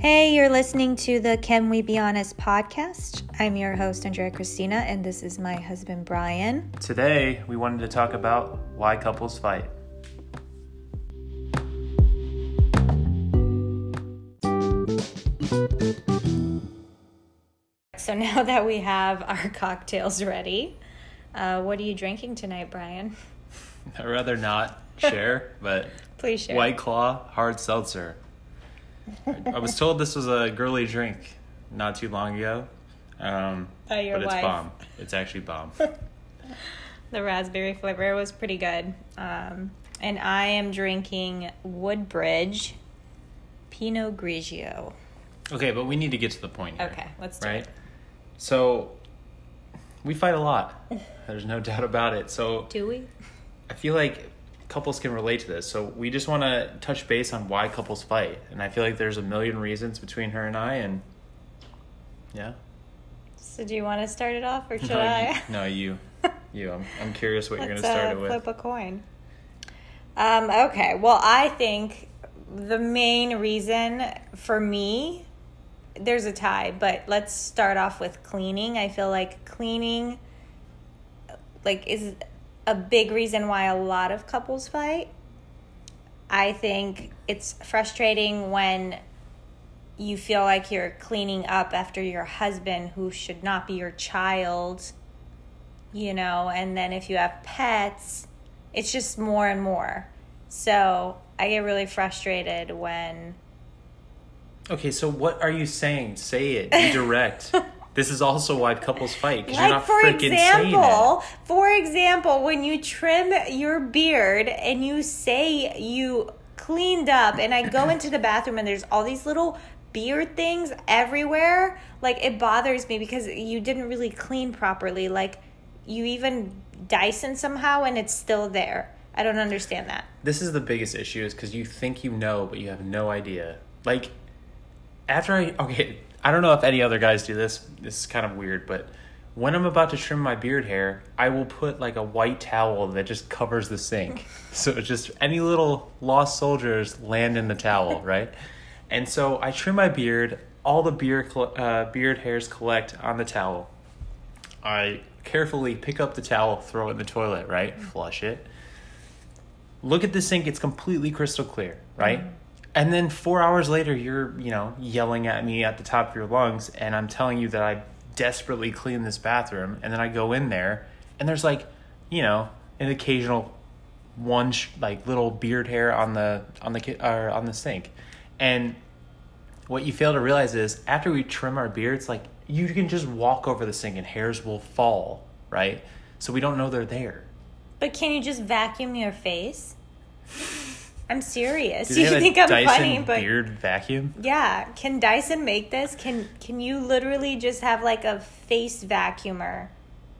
Hey, you're listening to the Can We Be Honest podcast. I'm your host, Andrea Christina, and this is my husband, Brian. Today, we wanted to talk about why couples fight. So now that we have our cocktails ready, uh, what are you drinking tonight, Brian? I'd rather not share, but Please share. White Claw hard seltzer. I was told this was a girly drink not too long ago. Um, By your but it's wife. bomb. It's actually bomb. The raspberry flavor was pretty good. Um, and I am drinking Woodbridge Pinot Grigio. Okay, but we need to get to the point here. Okay, let's do right? it. So, we fight a lot. There's no doubt about it. So, Do we? I feel like couples can relate to this. So we just want to touch base on why couples fight, and I feel like there's a million reasons between her and I, and yeah. So do you want to start it off, or should no, I? You, no, you, you. I'm, I'm curious what you're gonna start uh, it with. flip a coin. Um, okay, well, I think the main reason for me, there's a tie, but let's start off with cleaning. I feel like cleaning, like, is a big reason why a lot of couples fight. I think it's frustrating when you feel like you're cleaning up after your husband who should not be your child you know, and then if you have pets, it's just more and more. So I get really frustrated when Okay, so what are you saying? Say it. Be direct. This is also why couples fight because you're like not for freaking saying it. example, for example, when you trim your beard and you say you cleaned up and I go into the bathroom and there's all these little beard things everywhere, like it bothers me because you didn't really clean properly. Like you even Dyson somehow and it's still there. I don't understand that. This is the biggest issue is because you think you know, but you have no idea. Like, after I, okay, I don't know if any other guys do this. This is kind of weird, but when I'm about to trim my beard hair, I will put like a white towel that just covers the sink. so it's just any little lost soldiers land in the towel, right? And so I trim my beard, all the beard, uh, beard hairs collect on the towel. I carefully pick up the towel, throw it in the toilet, right? Flush it look at the sink it's completely crystal clear right and then four hours later you're you know yelling at me at the top of your lungs and i'm telling you that i desperately clean this bathroom and then i go in there and there's like you know an occasional one sh- like little beard hair on the on the ki- or on the sink. And what you fail to realize is after we trim our beards like you can just walk over the sink and hairs will fall right? So we don't know they're there. But can you just vacuum your face? I'm serious. Do you think I'm Dyson funny, but beard vacuum? yeah, can Dyson make this? Can can you literally just have like a face vacuumer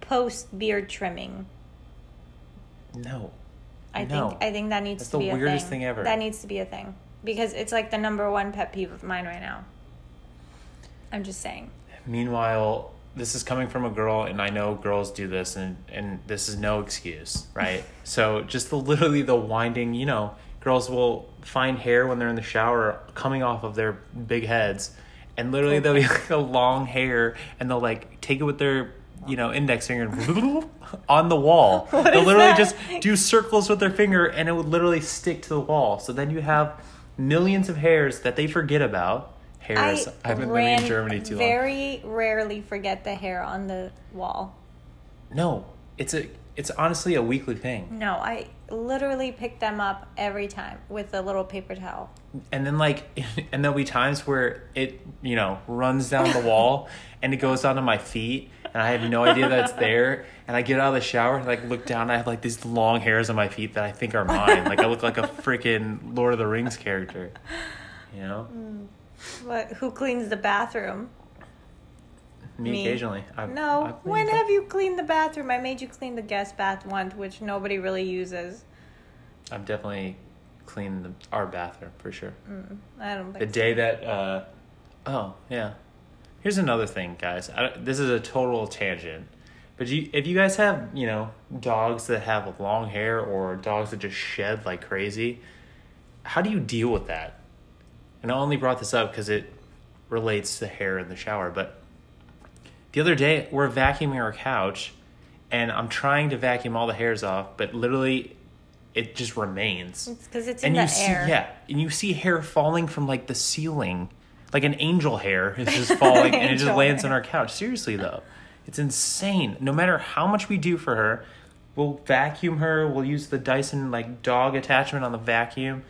post beard trimming? No. I No. think I think that needs That's to the be a weirdest thing. thing ever. That needs to be a thing because it's like the number one pet peeve of mine right now. I'm just saying. Meanwhile, this is coming from a girl, and I know girls do this, and and this is no excuse, right? so just the literally the winding, you know, girls will find hair when they're in the shower coming off of their big heads, and literally there'll be like a long hair, and they'll like take it with their you know index finger and on the wall. they'll literally that? just do circles with their finger, and it would literally stick to the wall. So then you have millions of hairs that they forget about. Hairs. I, haven't been in Germany too long. Very rarely forget the hair on the wall. No, it's a it's honestly a weekly thing. No, I literally pick them up every time with a little paper towel. And then like and there'll be times where it, you know, runs down the wall and it goes down to my feet and I have no idea that it's there and I get out of the shower and like look down and I have like these long hairs on my feet that I think are mine. like I look like a freaking Lord of the Rings character. You know? Mm. What? Who cleans the bathroom? Me, Me. occasionally. I've, No. I've when have you cleaned the bathroom? I made you clean the guest bath once, which nobody really uses. I've definitely cleaned the, our bathroom for sure. I don't the think. day that uh oh yeah here's another thing guys I, this is a total tangent but you, if you guys have you know dogs that have long hair or dogs that just shed like crazy how do you deal with that and i only brought this up because it relates to hair in the shower, but the other day we're vacuuming our couch and I'm trying to vacuum all the hairs off, but literally it just remains. It's because it's and in you the see air. yeah, and you see hair falling from like the ceiling. Like an angel hair is just falling and it just lands hair. on our couch. Seriously though. It's insane. No matter how much we do for her, we'll vacuum her, we'll use the Dyson like dog attachment on the vacuum.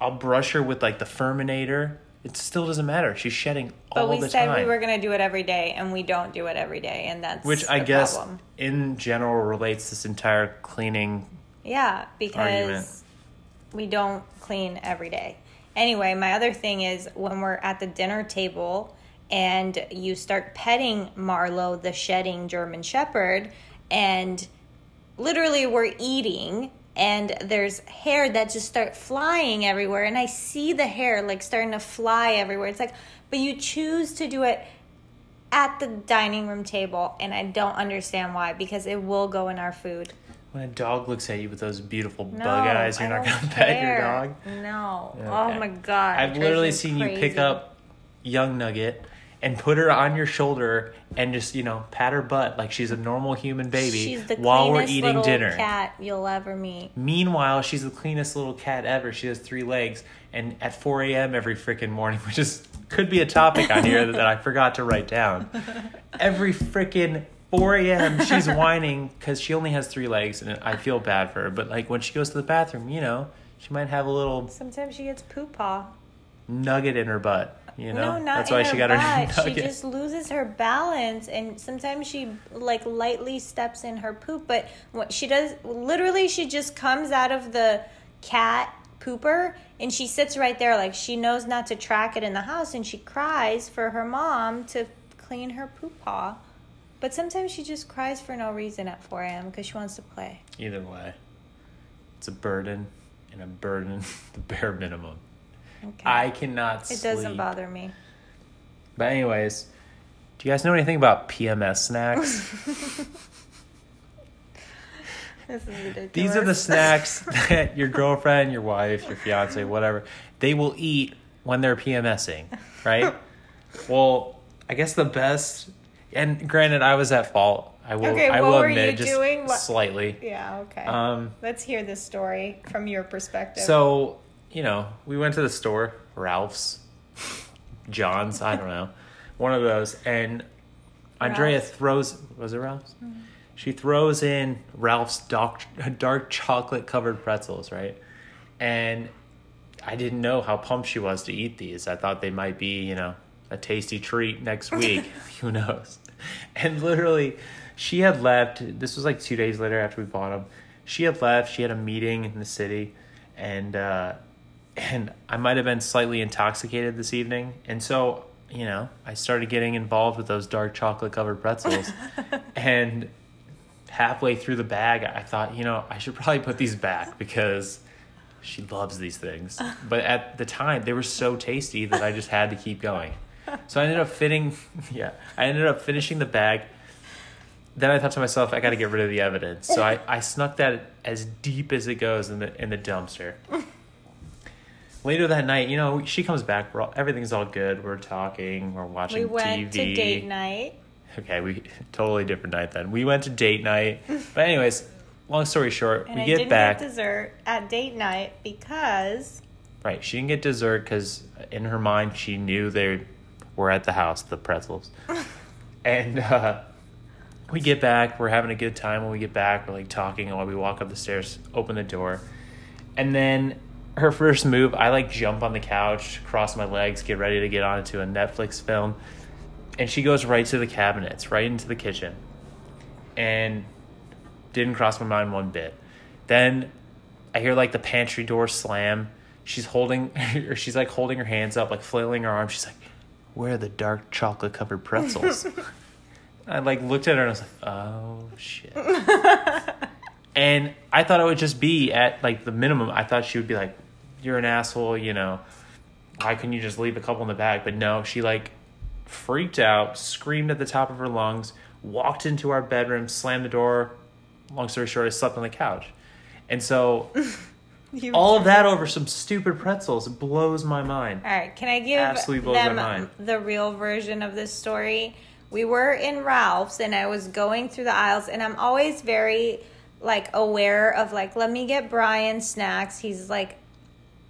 I'll brush her with like the Furminator. It still doesn't matter. She's shedding But all we the said time. we were going to do it every day, and we don't do it every day, and that's which I guess problem. in general relates this entire cleaning Yeah, because Argument. we don't clean every day. Anyway, my other thing is when we're at the dinner table and you start petting Marlowe, the shedding German Shepherd, and literally we're eating and there's hair that just start flying everywhere and I see the hair like starting to fly everywhere. It's like but you choose to do it at the dining room table and I don't understand why because it will go in our food. When a dog looks at you with those beautiful No, bug eyes, you're I not gonna pet your dog. No. Oh okay. Oh my god. I've literally seen you pick up young Nugget and put her on your shoulder and just you know pat her butt like she's a normal human baby She's the while we're cleanest eating little dinner. cat you'll ever meet. Meanwhile, she's the cleanest little cat ever. She has three legs, and at 4 a.m. every freaking morning, which is could be a topic on here that I forgot to write down. Every freaking 4 a.m. she's whining because she only has three legs, and I feel bad for her. But like when she goes to the bathroom, you know, she might have a little Sometimes she gets poo paw. nugget in her butt. You know, no, not that's in why her she got her butt. She nugget. just loses her balance, and sometimes she like lightly steps in her poop. But what she does, literally, she just comes out of the cat pooper, and she sits right there, like she knows not to track it in the house, and she cries for her mom to clean her poop paw. But sometimes she just cries for no reason at 4 a.m. because she wants to play. Either way, it's a burden and a burden the bare minimum. Okay. I cannot. it doesn't bother me. But anyways, do you guys know anything about PMS snacks? This is ridiculous. These are the snacks that your girlfriend, your wife, your fiance, whatever, they will eat when they're PMSing, right? well, I guess the best and granted I was at fault. I will Okay, I will admit you just doing? Slightly. Yeah, okay. Um Let's hear this story from your perspective. so, you know, we went to the store, Ralph's, John's, I don't know. One of those and Andrea Ralph's? throws was it Ralph's? She throws in Ralph's dark dark chocolate covered pretzels, right? And I didn't know how pumped she was to eat these. I thought they might be, you know, a tasty treat next week. Who knows? And literally, she had left. This was like two days later after we bought them. She had left. She had a meeting in the city, and uh, and I might have been slightly intoxicated this evening. And so, you know, I started getting involved with those dark chocolate covered pretzels, and halfway through the bag, I thought, you know, I should probably put these back because she loves these things. But at the time, they were so tasty that I just had to keep going. So I ended up fitting, yeah, I ended up finishing the bag. Then I thought to myself, I got to get rid of the evidence. So I, I snuck that as deep as it goes in the in the dumpster. Later that night, you know, she comes back. We're all, everything's all good. We're talking. We're watching we went TV. to date night. Okay, we totally different night then. We went to date night. But anyways, long story short, And we I get didn't back. get dessert at date night because right, she didn't get dessert because in her mind she knew they were at the house, the pretzels. and uh, we get back. We're having a good time when we get back. We're like talking while we walk up the stairs, open the door, and then her first move, I like jump on the couch, cross my legs, get ready to get onto a Netflix film, and she goes right to the cabinets, right into the kitchen, and didn't cross my mind one bit. Then I hear like the pantry door slam. She's holding, or she's like holding her hands up, like flailing her arms. She's like, "Where are the dark chocolate covered pretzels?" I like looked at her and I was like, "Oh shit." and I thought it would just be at like the minimum. I thought she would be like, "You're an asshole," you know. Why couldn't you just leave a couple in the bag? But no, she like freaked out, screamed at the top of her lungs, walked into our bedroom, slammed the door. Long story short, I slept on the couch. And so All of that over some stupid pretzels. It blows my mind. All right, can I give Absolutely blows my them mind. the real version of this story? We were in Ralph's and I was going through the aisles and I'm always very like aware of like let me get Brian snacks. He's like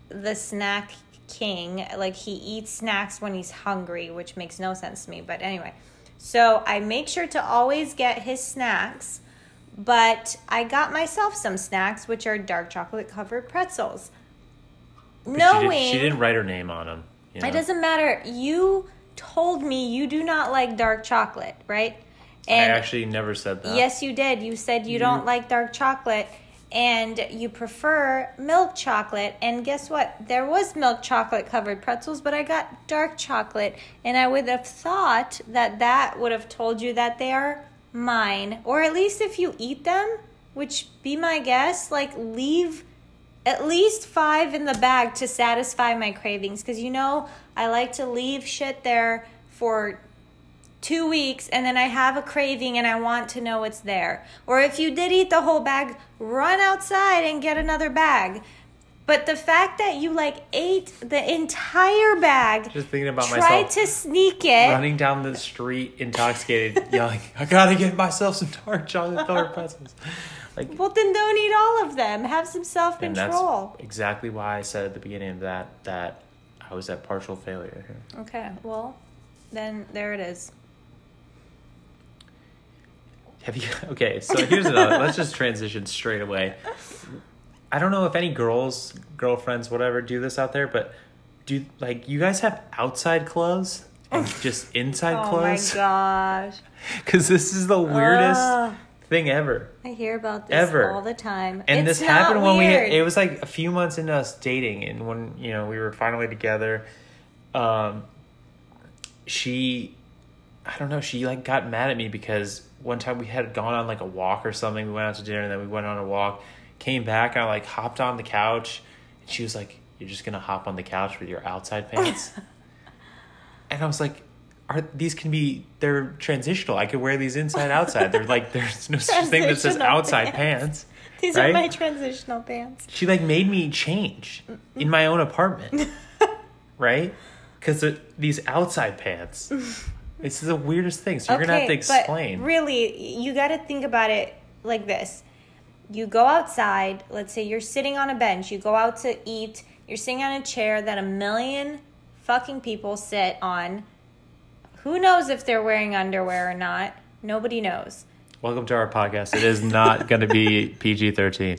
the snack king. Like he eats snacks when he's hungry, which makes no sense to me, but anyway. So I make sure to always get his snacks, but I got myself some snacks which are dark chocolate covered pretzels. But she, Knowing did, she didn't write her name on them. You know? it doesn't matter. You told me you do not like dark chocolate, right? And I actually never said that. yes, you did. You said you don't like dark chocolate and you prefer milk chocolate. And guess what? There was milk chocolate covered pretzels, but I got dark chocolate. And I would have thought that that would have told you that they are mine. Or at least if you eat them, which be my guess, like leave at least five in the bag to satisfy my cravings because you know I like to leave shit there for two weeks and then I have a craving and I want to know it's there. Or if you did eat the whole bag, run outside and get another bag. But the fact that you like ate the entire bag, Just thinking about tried myself to sneak it. running down the street intoxicated, yelling, "I gotta get myself some dark chocolate covered pretzels." Like, Well, then don't eat all of them. Have some self control. exactly why I said at the beginning of that that I was at partial failure here. Okay, well, then there it is. Have you? Okay, so here's another. let's just transition straight away. I don't know if any girls, girlfriends, whatever, do this out there, but do like you guys have outside clothes and just inside Oh clothes? Oh my gosh. Because this is the weirdest Ugh. thing ever. I hear about this Ever. all the time. And It's this happened when weird. we. It was like a few months into us dating, and when you know we were finally together, um, she, I don't know, she like got mad at me because one time we had gone on like a walk or something. We went out to dinner, and then we went on a walk, came back, and I like hopped on the couch, and she was like, "You're just gonna hop on the couch with your outside pants," and I was like. Are, these can be they're transitional. I could wear these inside outside. They're like there's no such thing that says outside pants. pants These right? are my transitional pants. she like made me change in my own apartment right because these outside pants it's the weirdest thing so you're gonna have to explain But really, you got to think about it like this. You go outside, let's say you're sitting on a bench, you go out to eat, you're sitting on a chair that a million fucking people sit on. Who knows if they're wearing underwear or not? Nobody knows. welcome to our podcast it is not gonna be pg-13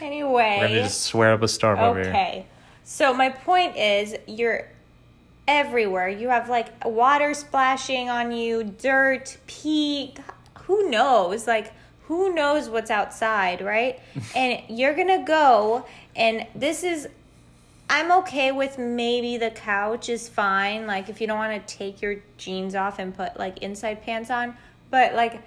Anyway. we're gonna just swear up a storm over here Okay. So my point is you're everywhere. You have like water splashing on you, dirt, pee. Who knows? Like who knows what's outside, right? and you're to go and this is I'm okay with maybe the couch is fine like if you don't want to take your jeans off and put like inside pants on, but like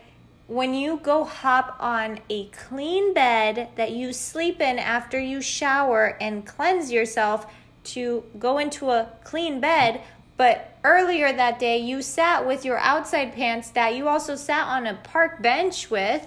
when you go hop on a clean bed that you sleep in after you shower and cleanse yourself to go into a clean bed, but earlier that day you sat with your outside pants that you also sat on a park bench with,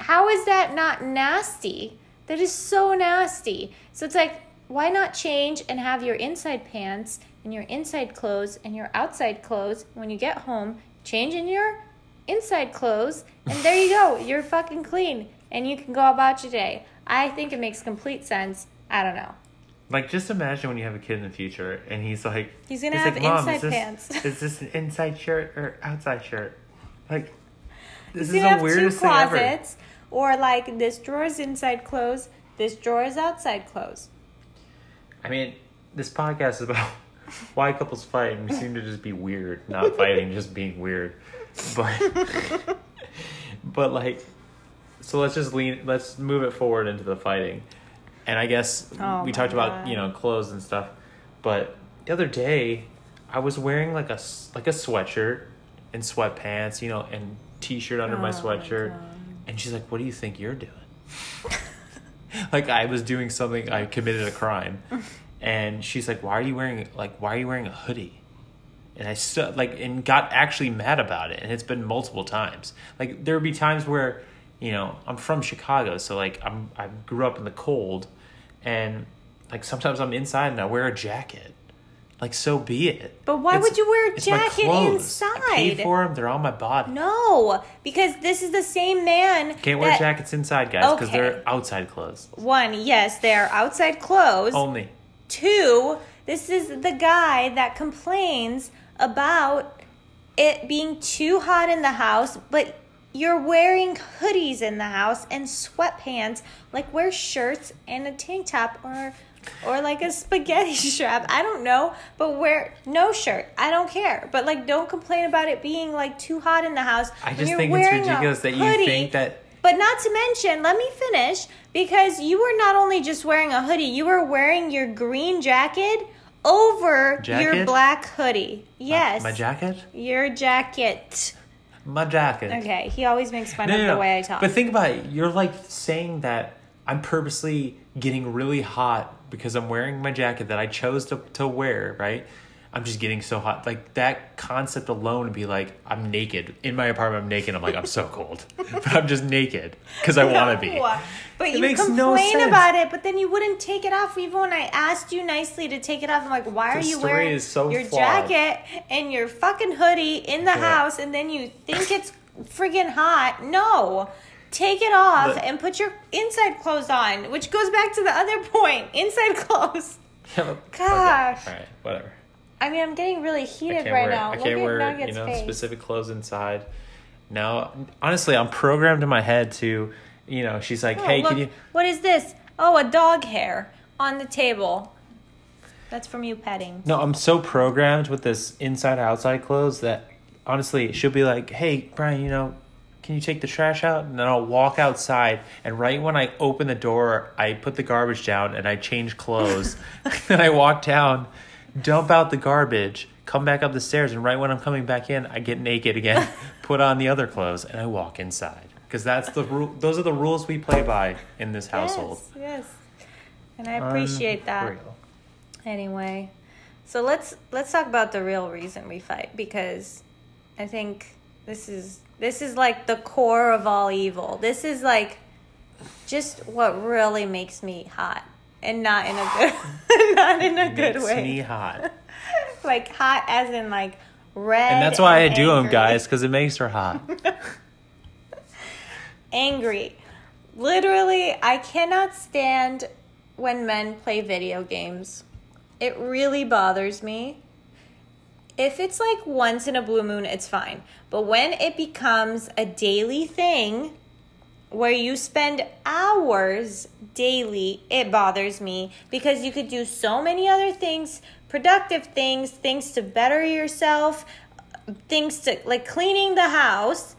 how is that not nasty? That is so nasty. So it's like, why not change and have your inside pants and your inside clothes and your outside clothes when you get home, change in your inside clothes, and there you go. You're fucking clean and you can go about your day. I think it makes complete sense. I don't know. Like just imagine when you have a kid in the future and he's like He's gonna he's have like, "Mom, inside is this, pants." is this an inside shirt or outside shirt like this You is have the two weirdest thing ever closets, or like this drawer is inside clothes, this drawer is outside clothes. I mean, this podcast is about why couples fight, and we seem to just be weird, not fighting, just being weird. But, but like, so let's just lean, let's move it forward into the fighting. And I guess Oh we my talked about you know clothes and stuff, but the other day I was wearing like a like a sweatshirt and sweatpants, you know, and t-shirt under my Oh my sweatshirt, God. and she's like, "What do you think you're doing?" like I was doing something, I committed a crime, and she's like, "Why are you wearing like Why are you wearing a hoodie?" And I still like and got actually mad about it, and it's been multiple times. Like there would be times where, you know, I'm from Chicago, so like I'm I grew up in the cold, and like sometimes I'm inside and I wear a jacket. Like so be it. But why It's- would you wear a it's my jacket clothes. I paid for them. They're on my body. No, because this is the same man. Can't wear jackets inside, guys, because Okay. they're outside clothes One, yes, they're outside clothes. only. Two, this is the guy that complains about it being too hot in the house, but you're wearing hoodies in the house and sweatpants. Like wear shirts and a tank top or or like a spaghetti strap. I don't know, but wear no shirt. I don't care. But like don't complain about it being like too hot in the house. I just think it's ridiculous that you think that But not to mention, let me finish because you were not only just wearing a hoodie, you were wearing your green jacket over your black hoodie. Yes. my jacket, Your jacket. My jacket. Okay, he always makes fun No, of no, the no. way I talk. But think about it. You're like saying that I'm purposely getting really hot because I'm wearing my jacket that I chose to, to wear, right? I'm just getting so hot. Like that concept alone would be like, I'm naked. In my apartment, I'm naked. I'm like, I'm so cold. but I'm just naked because I want to be. But It you complain no about it, but then you wouldn't take it off even when I asked you nicely to take it off. I'm like, why The are you wearing so your flawed. jacket and your fucking hoodie in the Okay. house and then you think it's friggin' hot? No. Take it off But- and put your inside clothes on, which goes back to the other point. Inside clothes. Okay, Gosh. All right, whatever. I mean, I'm getting really heated right wear, now. I Look can't wear Nugget's you know face. specific clothes inside. Now, honestly, I'm programmed in my head to, you know, she's like, Oh, hey, look, can you? What is this? Oh, a dog hair on the table. That's from you petting. No, I'm so programmed with this inside outside clothes that honestly, she'll be like, "Hey, Brian, you know, can you take the trash out?" And then I'll walk outside, and right when I open the door, I put the garbage down and I change clothes. then I walk down, dump out the garbage, come back up the stairs, and right when I'm coming back in, I get naked again, put on the other clothes, and I walk inside. Because that's the rule. Those are the rules we play by in this household. Yes, yes. And I appreciate that. Anyway, so let's let's talk about the real reason we fight because I think this is this is like the core of all evil. This is like just what really makes me hot and not in a good not in a good Makes way. me hot. like hot as in like red. And that's why I and do them, guys, because it makes her hot. angry. Literally, I cannot stand when men play video games. It really bothers me. If it's like once in a blue moon, it's fine. But when it becomes a daily thing where you spend hours daily, it bothers me because you could do so many other things, productive things, things to better yourself, things to like cleaning the house.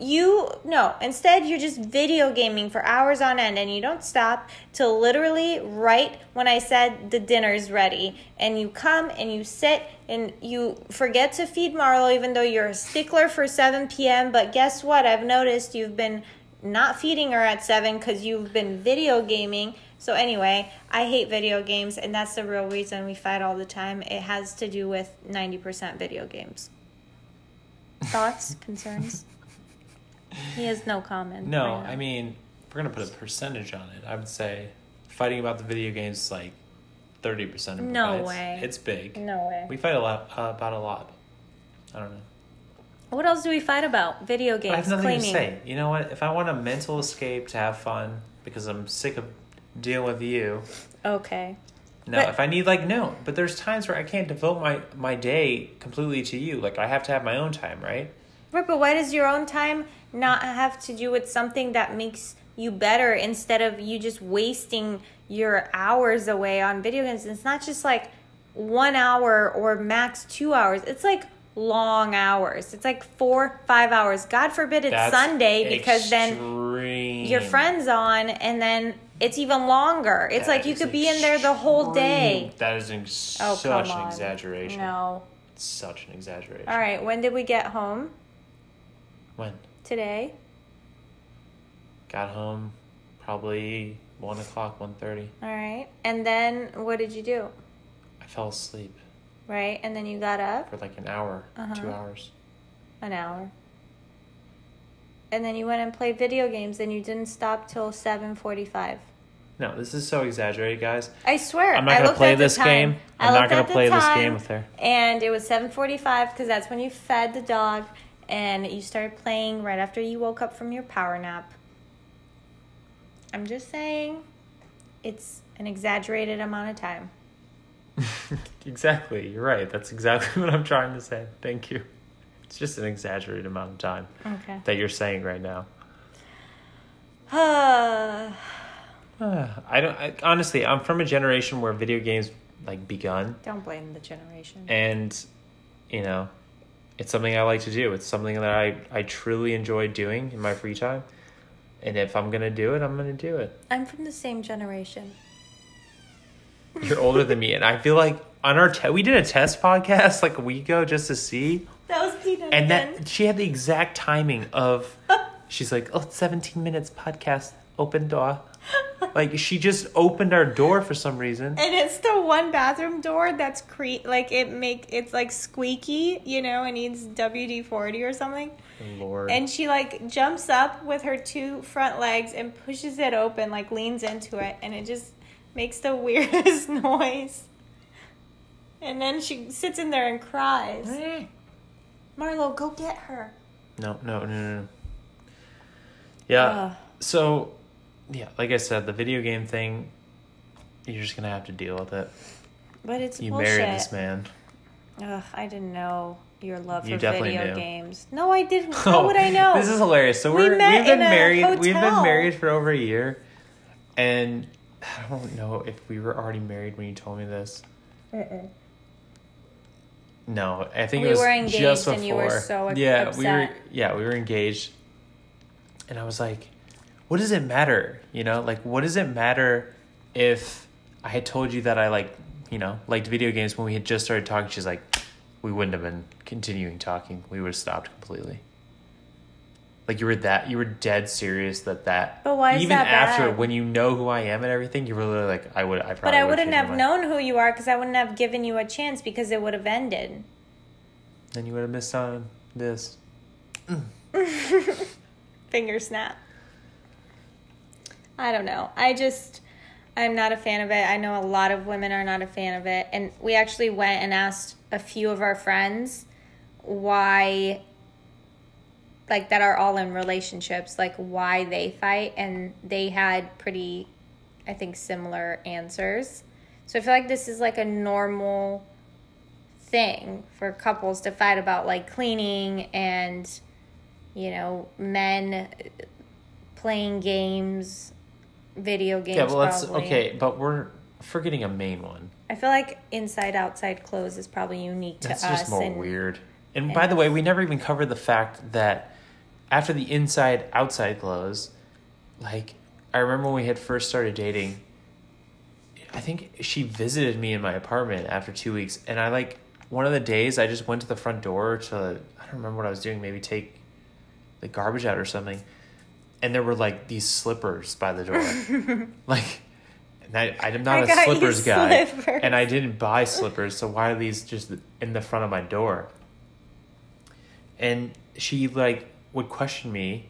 You no, instead you're just video gaming for hours on end and you don't stop till literally right when I said the dinner's ready. And you come and you sit and you forget to feed Marlo even though you're a stickler for 7 p.m. But guess what? I've noticed you've been not feeding her at 7 because you've been video gaming. So, anyway, I hate video games, and that's the real reason we fight all the time. It has to do with 90% video games. Thoughts, concerns? He has no comment. No, right. I mean, if we're gonna put a percentage on it, I would say fighting about the video games is like thirty percent of the No way. It's big. No way. We fight a lot uh, about a lot. I don't know. What else do we fight about? Video games. I have nothing cleaning. to say. You know what? If I want a mental escape to have fun because I'm sick of dealing with you. Okay. No, But- if I need like no, but there's times where I can't devote my my day completely to you. Like I have to have my own time, right? Right, but why does your own time not have to do with something that makes you better instead of you just wasting your hours away on video games? It's not just like one hour or max two hours. It's like long hours. It's like four, five hours. God forbid it's That's Sunday because then your friend's on and then it's even longer. It's That like you could be in there the whole day. That is ex- Oh, such an exaggeration. No. It's such an exaggeration. All right, when did we get home? When Today? got home, probably one o'clock, one thirty. All right. And then what did you do? I fell asleep Right? And then you got up for like an hour, Uh-huh. two hours. an hour. And then you went and played video games and you didn't stop till 7:45. No, this is so exaggerated, guys. I swear. I'm not gonna play this game. I'm not gonna play this game with her. And it was 7:45 because that's when you fed the dog, and you started playing right after you woke up from your power nap. I'm just saying, it's an exaggerated amount of time. exactly. You're right. That's exactly what I'm trying to say. Thank you. It's just an exaggerated amount of time Okay. that you're saying right now. Uh, I don't. I, honestly, I'm from a generation where video games like begun, don't blame the generation. and you know, it's something I like to do. It's something that I I truly enjoy doing in my free time. And if I'm gonna do it, I'm gonna do it. I'm from the same generation. You're older than me, and I feel like on our te- we did a test podcast like a week ago just to see, That was Peter. and that she had the exact timing of. She's like, oh, 17 minutes podcast, open door. Like she just opened our door for some reason. And it's the one bathroom door that's cre- like it make it's like squeaky, you know, it needs WD forty or something. Lord. And she like jumps up with her two front legs and pushes it open, like leans into it, and it just makes the weirdest noise. And then she sits in there and cries. Eh. Marlo, go get her. No, no, no, no. no. Yeah. Ugh. So, yeah, like I said, the video game thing, you're just gonna have to deal with it. But it's You bullshit. married this man. Ugh, I didn't know your love You for definitely video knew. games. No, I didn't. How would I know? Oh, This is hilarious. So We we're, we met have been in a married. We've been married for over a year, and I don't know if we were already married when you told me this. No, I think We it was were engaged just before. and you were so yeah, we were. upset. Yeah, we were engaged, and I was like, "What does it matter? You know, like, what does it matter if I had told you that I like, you know, liked video games when we had just started talking?" She's like, "We wouldn't have been continuing talking. We would have stopped completely." Like you were that you were dead serious that that. But why is even that after bad? when you know who I am and everything, you were literally like, "I would, I probably." But I wouldn't have known who you are because I wouldn't have given you a chance because it would have ended. Then you would have missed on this. Finger snap. I don't know. I just, I'm not a fan of it. I know a lot of women are not a fan of it. And we actually went and asked a few of our friends why, like, that are all in relationships, like, why they fight. And they had pretty, I think, similar answers. So I feel like this is like a normal thing for couples to fight about like cleaning and you know men playing games video games Yeah, well, probably. okay, but we're forgetting a main one. i feel like inside outside clothes is probably unique to That's us just more and weird. And and by the way, we never even covered the fact that after the inside outside clothes, like I remember when we had first started dating, I think she visited me in my apartment after two weeks, and I like one of the days I just went to the front door to I don't remember what I was doing, maybe take the garbage out or something, and there were like these slippers by the door, like. And I, I'm not I a slippers guy, slippers. and I didn't buy slippers, so why are these just in the front of my door? And she like would question me.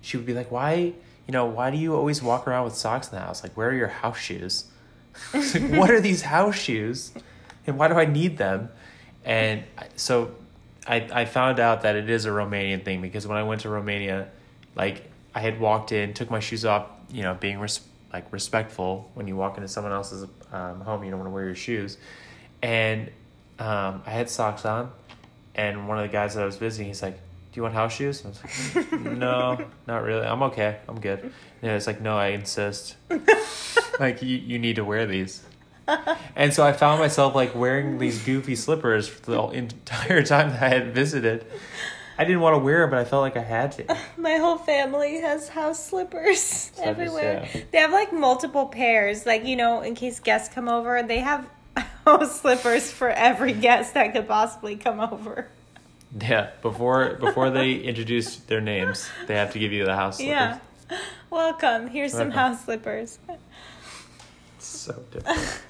She would be like, "Why, you know, why do you always walk around with socks in the house? Like, where are your house shoes? Like, what are these house shoes, and why do I need them?" And so, I I found out that it is a Romanian thing because when I went to Romania, like I had walked in, took my shoes off, you know, being res- like respectful when you walk into someone else's um, home, you don't want to wear your shoes, and um, I had socks on, and one of the guys that I was visiting, he's like, "Do you want house shoes?" And I was like, "No, not really. I'm okay. I'm good." And it's like, "No, I insist. like you, you need to wear these." And so I found myself like wearing these goofy slippers for the entire time that I had visited. I didn't want to wear them, but I felt like I had to. my whole family has house slippers just, everywhere yeah. they have like multiple pairs like you know in case guests come over they have house slippers for every guest that could possibly come over Yeah, before before they introduce their names, they have to give you the house slippers. yeah welcome here's some house slippers so different.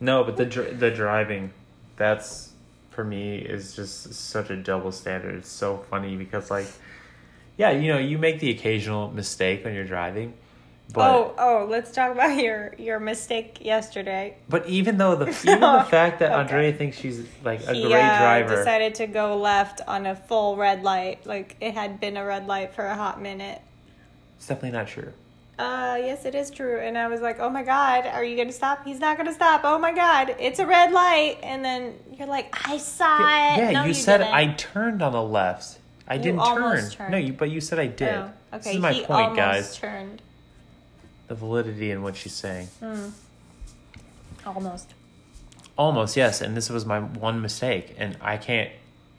no, but the dr- the driving, that's for me is just such a double standard. It's so funny because like, yeah, you know, you make the occasional mistake when you're driving, But oh, oh, let's talk about your your mistake yesterday. but even though the even the fact that Okay. Andrea thinks she's like a he great uh, driver, decided to go left on a full red light. Like it had been a red light for a hot minute. it's definitely not true. Uh, yes, it is true. And I was like, oh my God, are you going to stop? He's not going to stop. Oh my God, it's a red light. And then you're like, I saw it. Yeah, No, you, said didn't. I turned on the left. I You didn't turn. turned. No, you, but you said I did. Oh, okay, This is my he point, almost guys. turned. The validity in what she's saying. Almost. Almost, yes. And this was my one mistake. And I can't,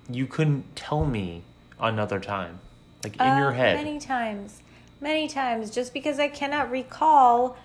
you couldn't tell me another time. Like in your Uh, head. Many times. Many times. Just because I cannot recall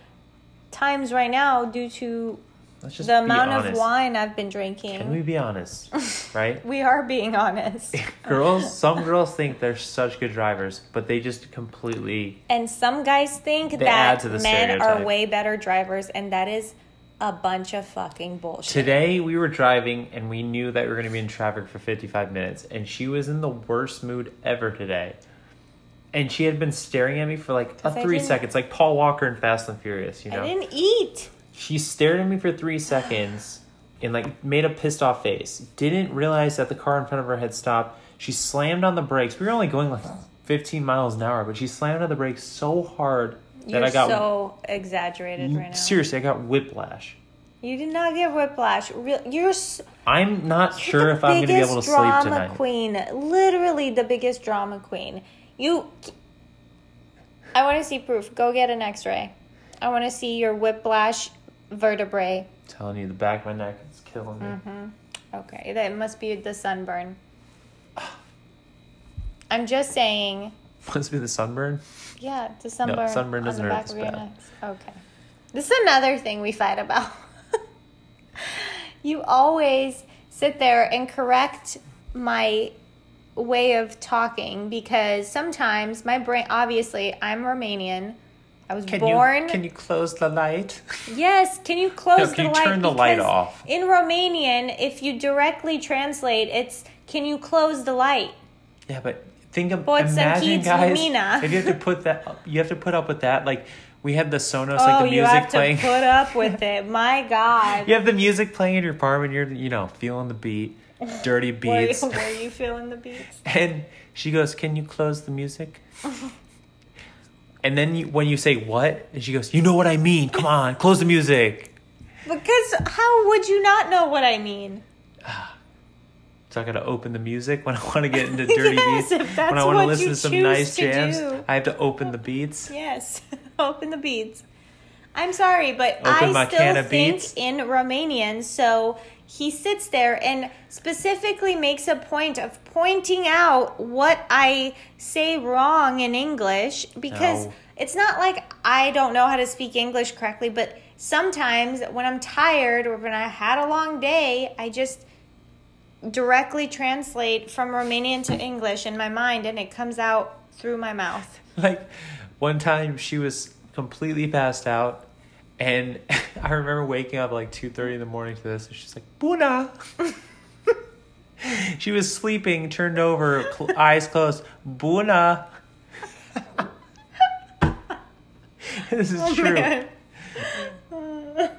times right now due to Let's just the amount of wine I've been drinking. Can we be honest? right? we are being honest. girls, some girls think they're such good drivers, but they just completely. And some guys think that men are way better drivers, and that is a bunch of fucking bullshit. Today we were driving and we knew that we were going to be in traffic for 55 minutes, and she was in the worst mood ever today. And she had been staring at me for like a 3 seconds, like Paul Walker in Fast and Furious, you know? I didn't eat. She stared at me for three seconds and like made a pissed off face. Didn't realize that the car in front of her had stopped. She slammed on the brakes. We were only going like 15 miles an hour, but she slammed on the brakes so hard that You're I got so exaggerated right now. seriously. I got whiplash. You did not get whiplash. Real, you're s- I'm not sure if I'm going to be able to biggest sleep drama tonight. queen. Literally the biggest drama queen. You. I want to see proof. Go get an X-ray. I want to see your whiplash vertebrae. telling you, the back of my neck is killing me. Mm-hmm. Okay, that must be the sunburn. I'm just saying. Must be the sunburn. Yeah, the sunburn. No, sunburn doesn't hurt as bad. Okay. This is another thing we fight about. you always sit there and correct my way of talking because sometimes my brain obviously I'm Romanian. I was Can born you can you close the light? Yes, can you close No, the can you light? turn the light off? In Romanian, if you directly translate, it's can you close the light? Yeah, but think of Poți imagine guys. lumina. If you have to put that, up, you have to put up with that. Like we had the Sonos, oh, like the music you music have playing. to put up with it. My God. you have the music playing in your apartment. You're you know feeling the beat, dirty Were, beats, were you feeling the beats? and she goes, "Can you close the music?" And then you, when you say what, and she goes, "You know what I mean? Come on, close the music." Because how would you not know what I mean? So I gotta open the music when I want to get into dirty Yes, beats. when I want to listen to some nice to jams, do. I have to open the beats. Yes, open the beats. I'm sorry, but Open I still think beads. in Romanian. So he sits there and specifically makes a point of pointing out what I say wrong in English because No. it's not like I don't know how to speak English correctly, but sometimes when I'm tired or when I had a long day, I just directly translate from Romanian to English in my mind and it comes out through my mouth. like one time she was completely passed out and i remember waking up like 2.30 in the morning to this and she's like buna! She was sleeping turned over cl- eyes closed buna! This is true.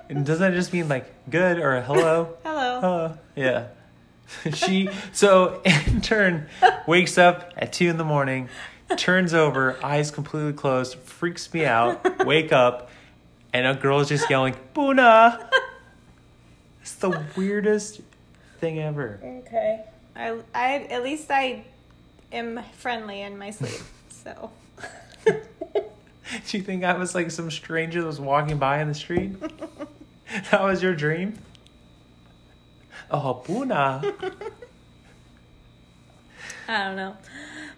and doesn't that just mean like good or hello? Hello. uh, yeah. she so in turn wakes up at two in the morning, turns over, eyes completely closed, freaks me out, wake up, and a girl is just yelling, Buna. It's the weirdest thing ever. Okay. I, I at least I am friendly in my sleep. So Do you think I was like some stranger that was walking by in the street? that was your dream? Oh, Buna. I don't know.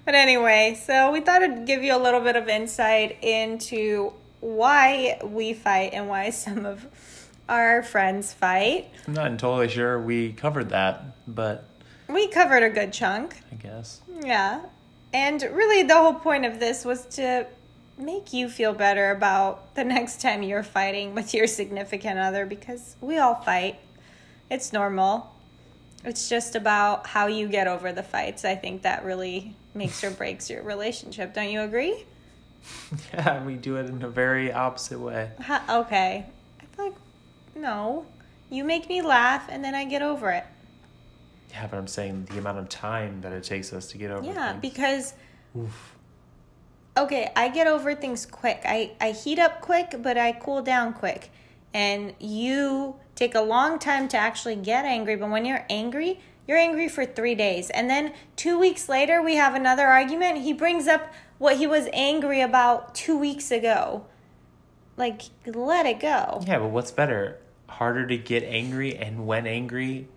But anyway, so we thought it'd give you a little bit of insight into why we fight and why some of our friends fight. I'm not entirely sure we covered that, but We covered a good chunk. I guess. Yeah. And really, the whole point of this was to make you feel better about the next time you're fighting with your significant other because we all fight. It's normal. It's just about how you get over the fights. I think that really makes or breaks your relationship. Don't you agree? Yeah, we do it in a very opposite way. Ha- okay. I feel like no. You make me laugh and then I get over it. Yeah, but I'm saying the amount of time that it takes us to get over. Yeah, things. because Oof. okay, I get over things quick. I, I heat up quick, but I cool down quick. And you take a long time to actually get angry, but when you're angry, you're angry for three days. And then two weeks later, we have another argument. He brings up what he was angry about two weeks ago. Like, let it go. Yeah, but what's better? Harder to get angry, and when angry,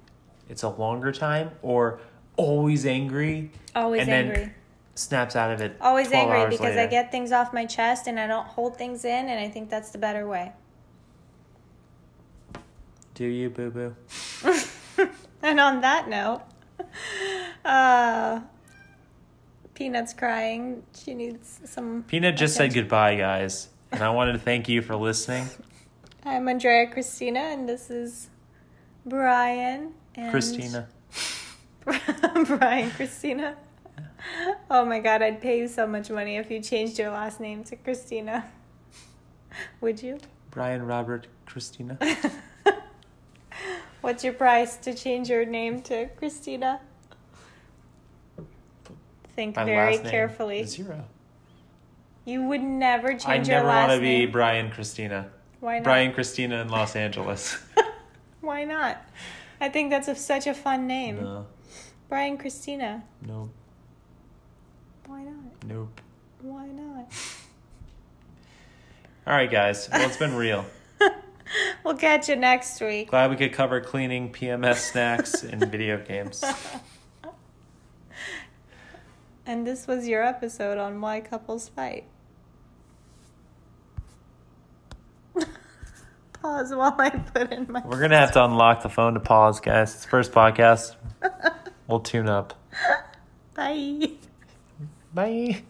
it's a longer time, or always angry, Always and then angry. snaps out of it. Always angry because I get things off my chest and I don't hold things in, and I think that's the better way. Do you, boo boo? And on that note, uh, Peanut's crying. She needs some. Peanut just said goodbye, guys, and I wanted to thank you for listening, I'm Andrea Christina, and this is Brian. And Christina. Brian Christina. Oh my god, I'd pay you so much money if you changed your last name to Christina. Would you? Brian Robert Christina. What's your price to change your name to Christina? Think My very carefully. Zero. You would never change I your never last want to be name. Brian Christina. Why not? Brian Christina in Los Angeles. Why not? I think that's a, such a fun name. no, Brian Christina. nope, Why not? nope. Why not? All right, guys. Well, it's been real. We'll catch you next week. Glad we could cover cleaning, PMS snacks, and video games. And this was your episode on why couples fight. Pause while I put in my. We're gonna have to unlock the phone to pause, guys. It's the first podcast. We'll tune up. Bye. Bye.